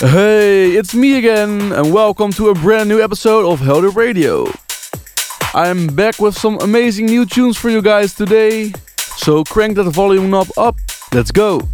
Hey, it's me again, and welcome to a brand new episode of Heldeep Radio. I'm back with some amazing new tunes for you guys today, so crank that volume knob up. Let's go!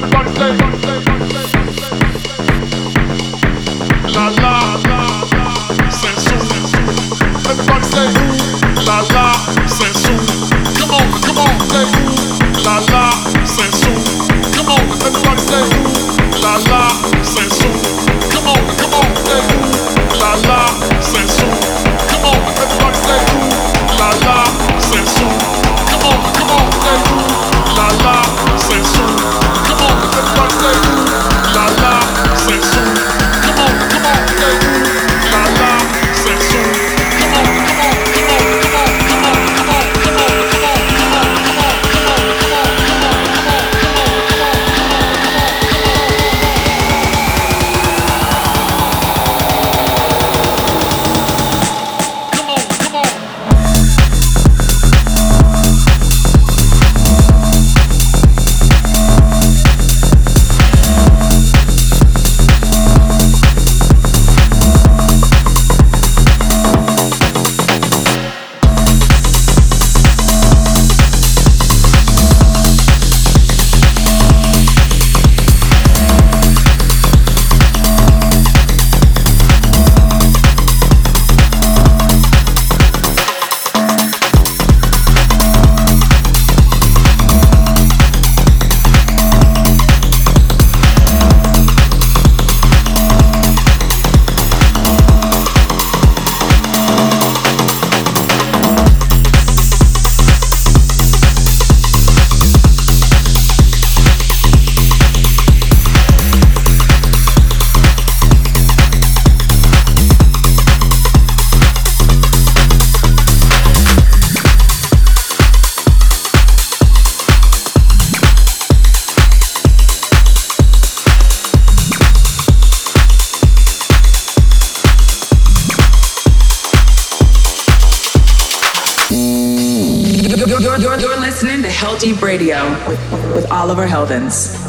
Come on, Heldeep Radio with, with Oliver Heldens.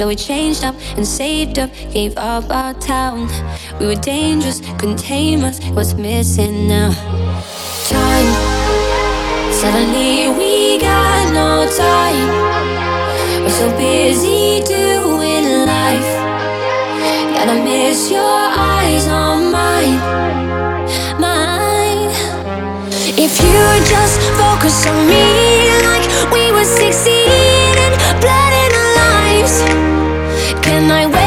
So we changed up and saved up, gave up our town. We were dangerous, couldn't tame us. What's missing now? Time. Suddenly we got no time. We're so busy doing life. Gotta miss your eyes on mine, mine. If you just focus on me like we were 16 can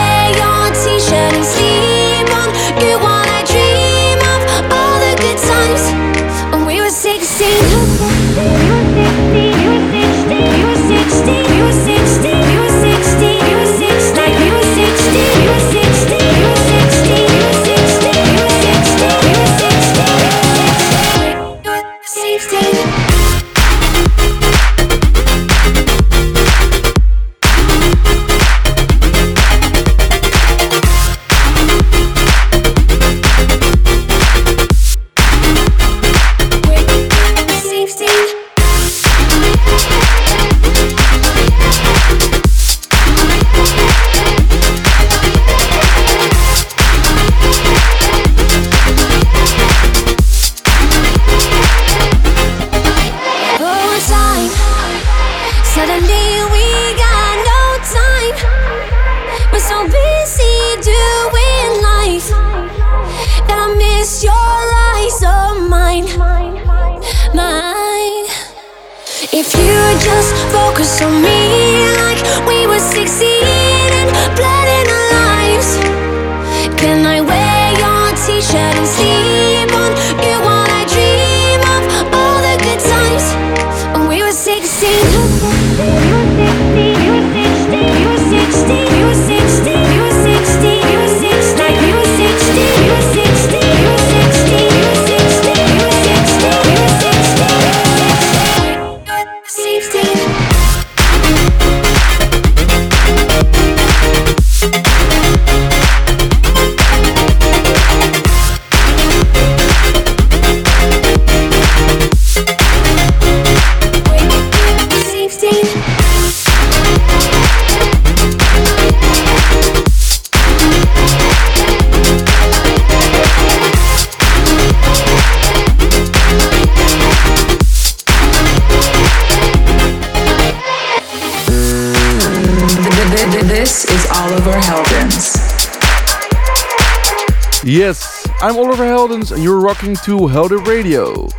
This is Oliver Heldens. Yes, I'm Oliver Heldens and you're rocking to Heldeep Radio.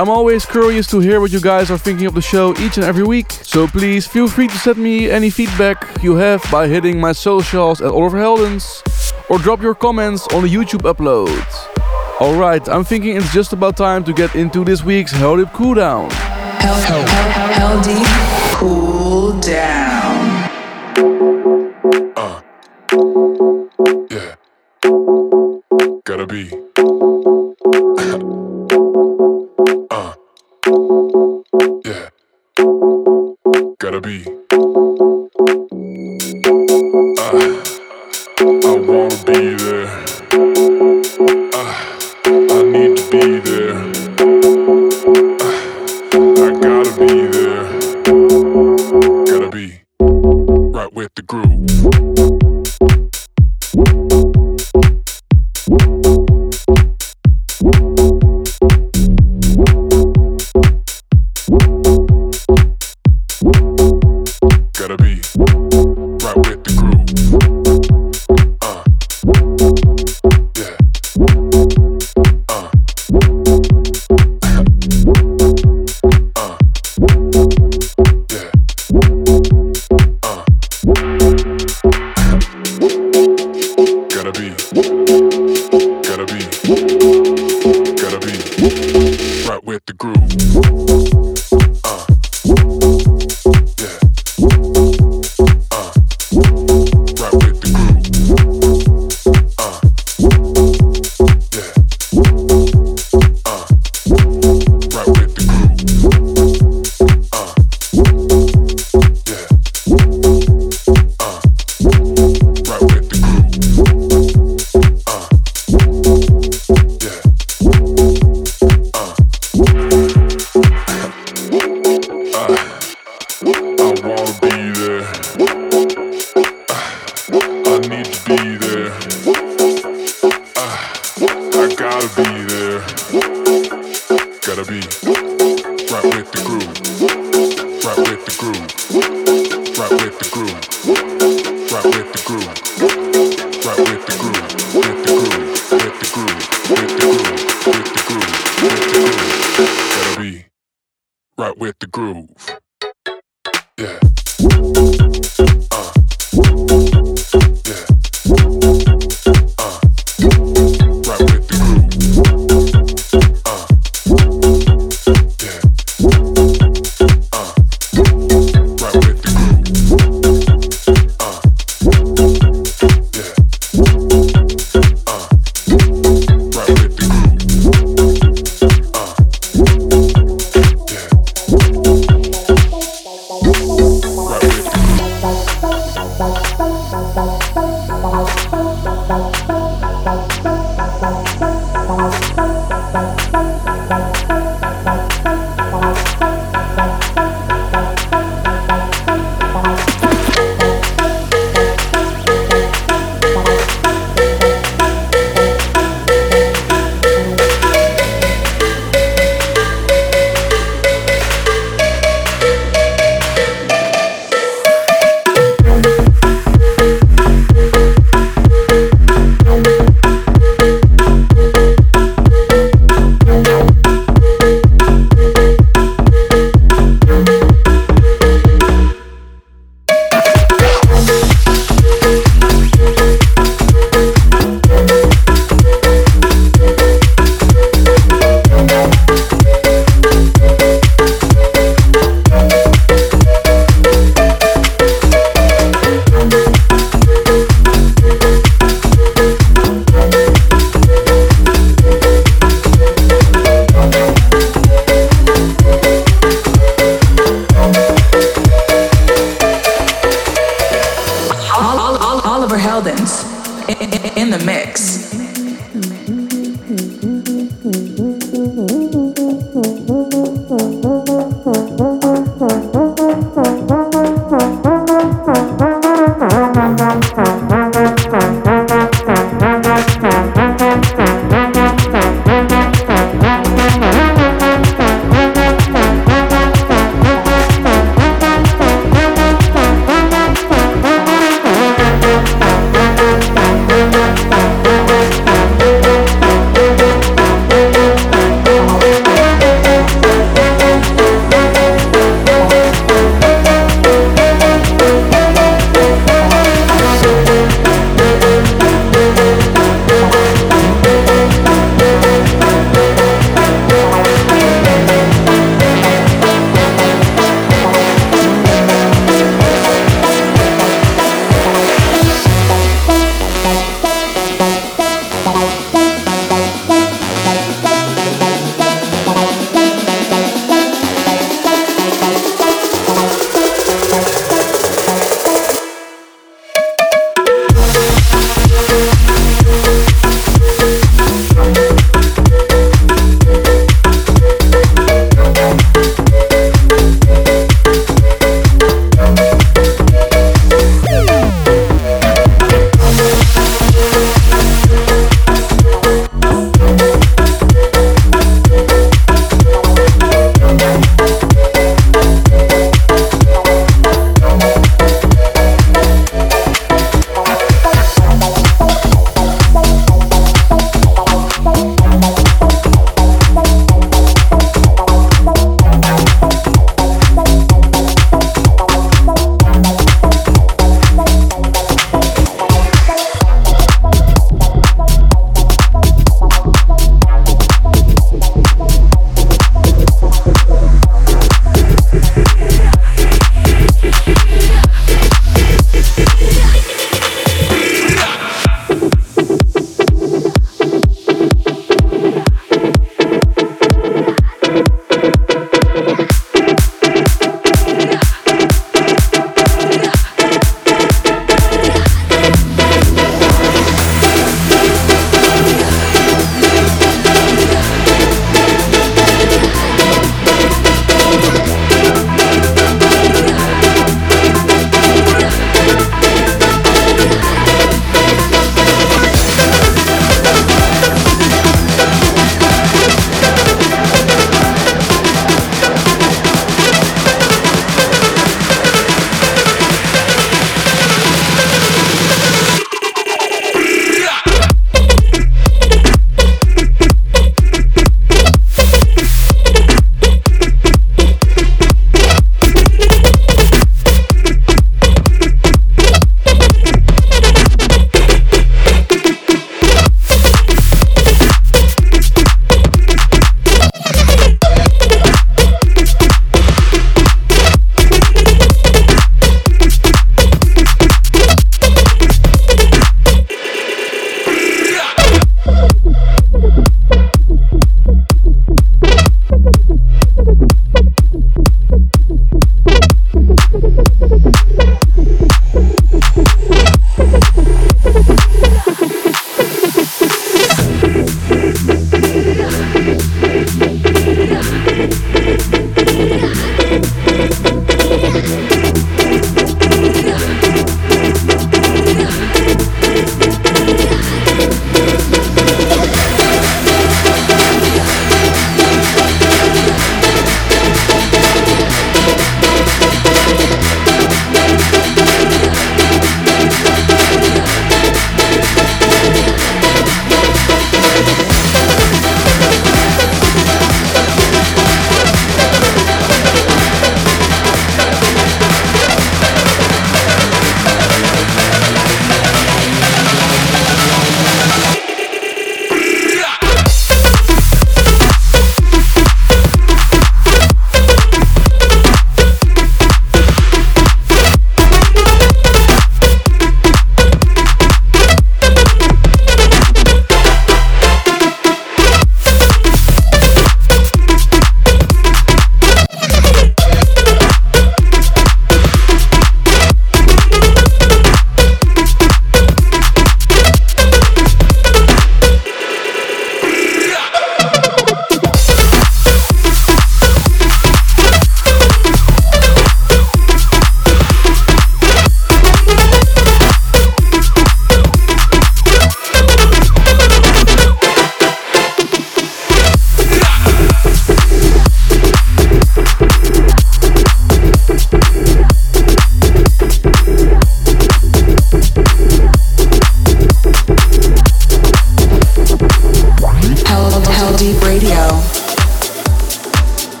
I'm always curious to hear what you guys are thinking of the show each and every week, so please feel free to send me any feedback you have by hitting my socials at Oliver Heldens or drop your comments on the YouTube upload. Alright, I'm thinking it's just about time to get into this week's Heldeep Cooldown. Heldeep. Cool down. Yeah. Gotta be.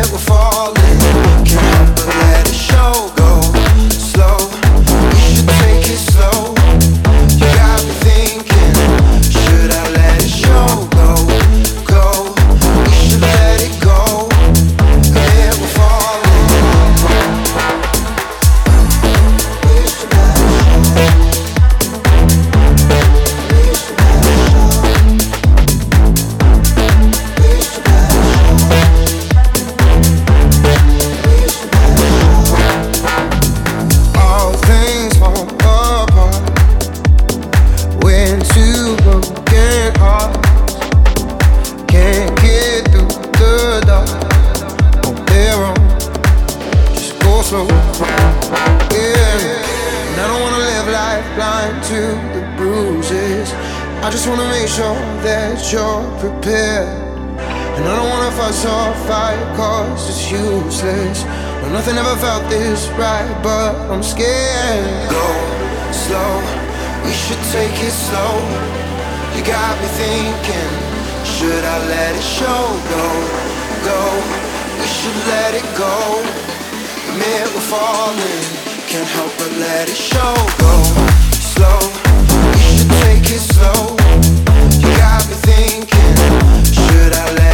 We're falling. Can't but let it show. Go this right, but I'm scared. Go slow, we should take it slow. You got me thinking, should I let it show? Go, go, we should let it go. Admit we're falling, can't help but let it show. Go slow, we should take it slow. You got me thinking, should I let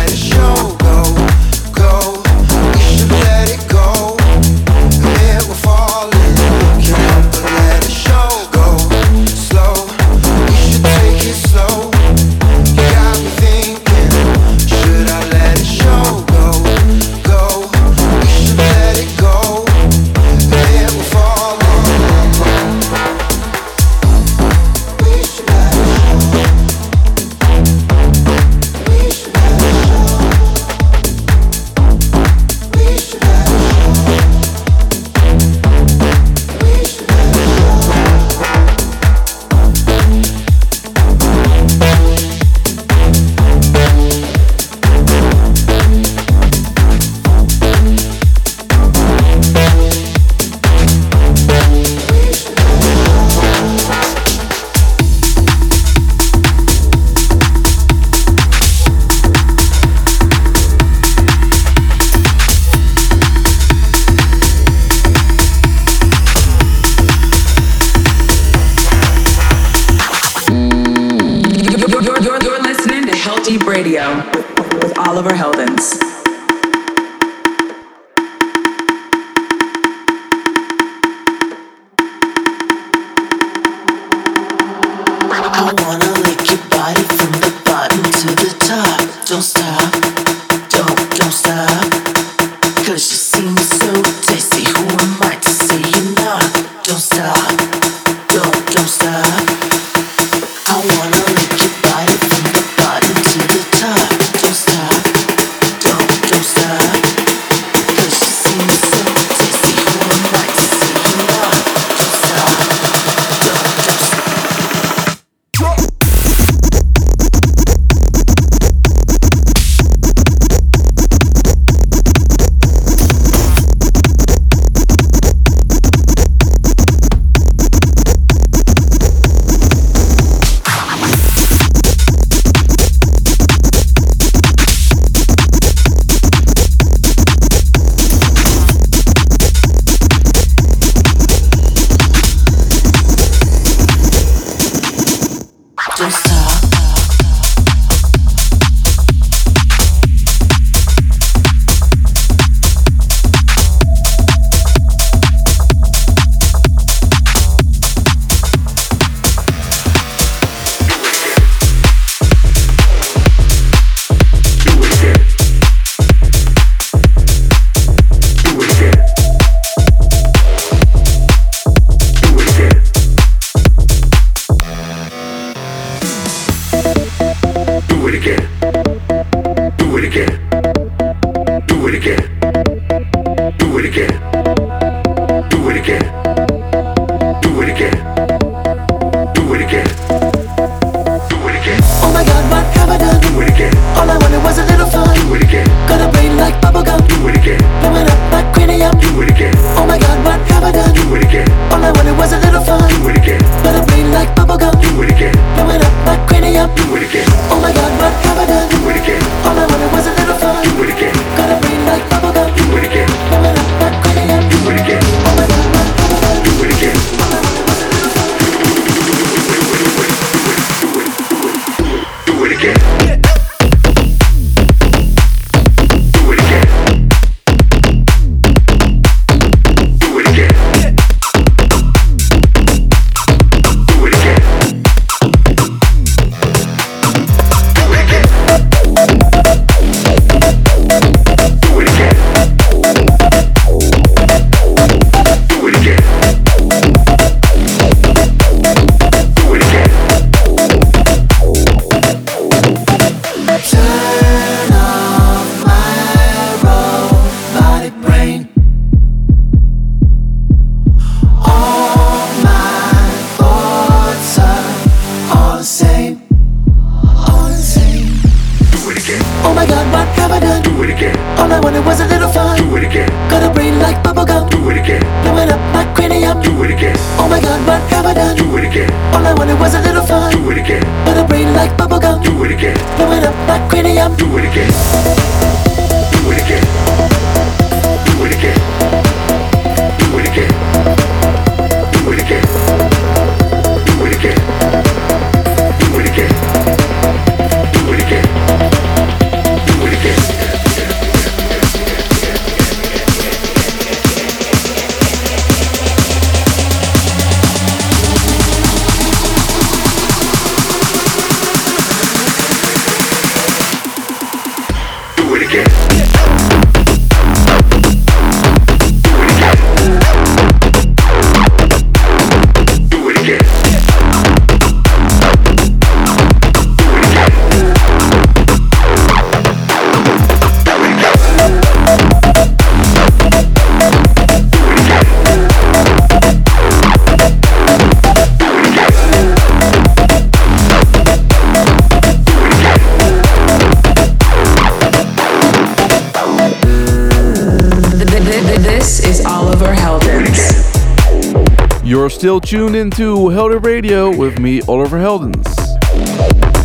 still tuned into Heldeep Radio with me, Oliver Heldens.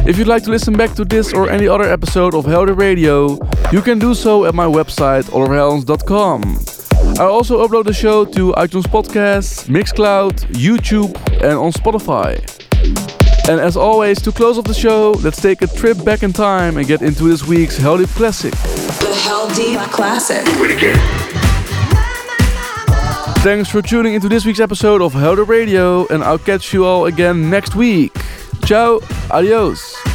If you'd like to listen back to this or any other episode of Heldeep Radio, you can do so at my website, oliverheldens.com. I also upload the show to iTunes Podcasts, Mixcloud, YouTube, and on Spotify. And as always, to close off the show, let's take a trip back in time and get into this week's Heldeep Classic. The Heldeep Classic. Do it again. Thanks for tuning into this week's episode of Heldeep Radio, and I'll catch you all again next week. Ciao, adios.